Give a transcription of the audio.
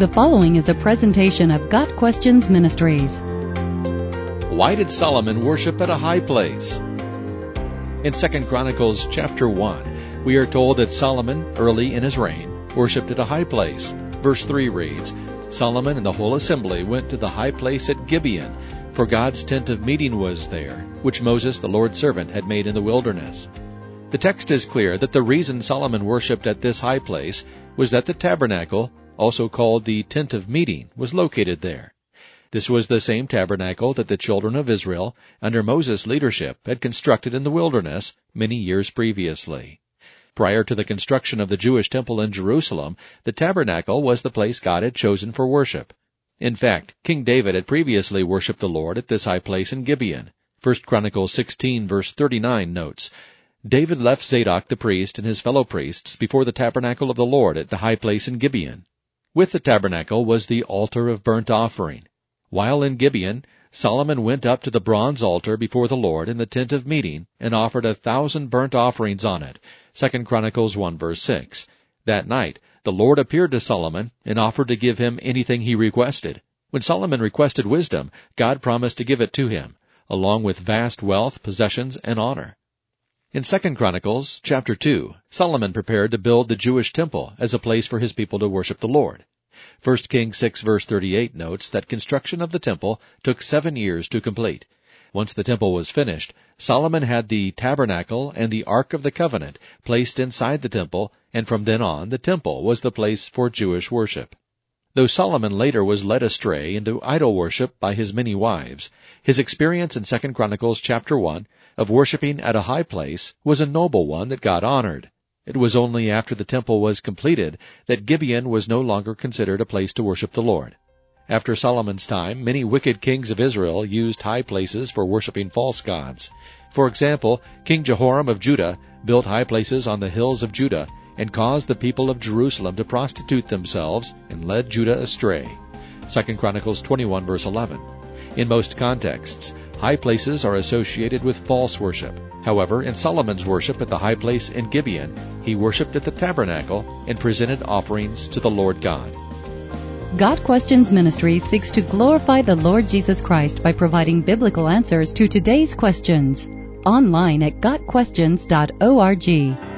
The following is a presentation of Got Questions Ministries. Why did Solomon worship at a high place? In 2 Chronicles chapter 1, we are told that Solomon, early in his reign, worshipped at a high place. Verse 3 reads, Solomon and the whole assembly went to the high place at Gibeon, for God's tent of meeting was there, which Moses the Lord's servant had made in the wilderness. The text is clear that the reason Solomon worshipped at this high place was that the tabernacle, also called the tent of meeting, was located there. This was the same tabernacle that the children of Israel, under Moses' leadership, had constructed in the wilderness many years previously. Prior to the construction of the Jewish temple in Jerusalem, the tabernacle was the place God had chosen for worship. In fact, King David had previously worshipped the Lord at this high place in Gibeon. 1 Chronicles 16 verse 39 notes, David left Zadok the priest and his fellow priests before the tabernacle of the Lord at the high place in Gibeon. With the tabernacle was the altar of burnt offering. While in Gibeon, Solomon went up to the bronze altar before the Lord in the tent of meeting and offered a thousand burnt offerings on it. 2 Chronicles 1 verse 6. That night, the Lord appeared to Solomon and offered to give him anything he requested. When Solomon requested wisdom, God promised to give it to him, along with vast wealth, possessions, and honor. In 2 Chronicles chapter 2, Solomon prepared to build the Jewish temple as a place for his people to worship the Lord. 1 Kings 6 verse 38 notes that construction of the temple took seven years to complete. Once the temple was finished, Solomon had the tabernacle and the Ark of the Covenant placed inside the temple, and from then on the temple was the place for Jewish worship. Though Solomon later was led astray into idol worship by his many wives, his experience in 2 Chronicles chapter 1 of worshiping at a high place was a noble one that God honored. It was only after the temple was completed that Gibeon was no longer considered a place to worship the Lord. After Solomon's time, many wicked kings of Israel used high places for worshiping false gods. For example, King Jehoram of Judah built high places on the hills of Judah and caused the people of Jerusalem to prostitute themselves and led Judah astray. 2 Chronicles 21 verse 11. In most contexts, high places are associated with false worship. However, in Solomon's worship at the high place in Gibeon, he worshipped at the tabernacle and presented offerings to the Lord God. Got Questions Ministry seeks to glorify the Lord Jesus Christ by providing biblical answers to today's questions. Online at GotQuestions.org.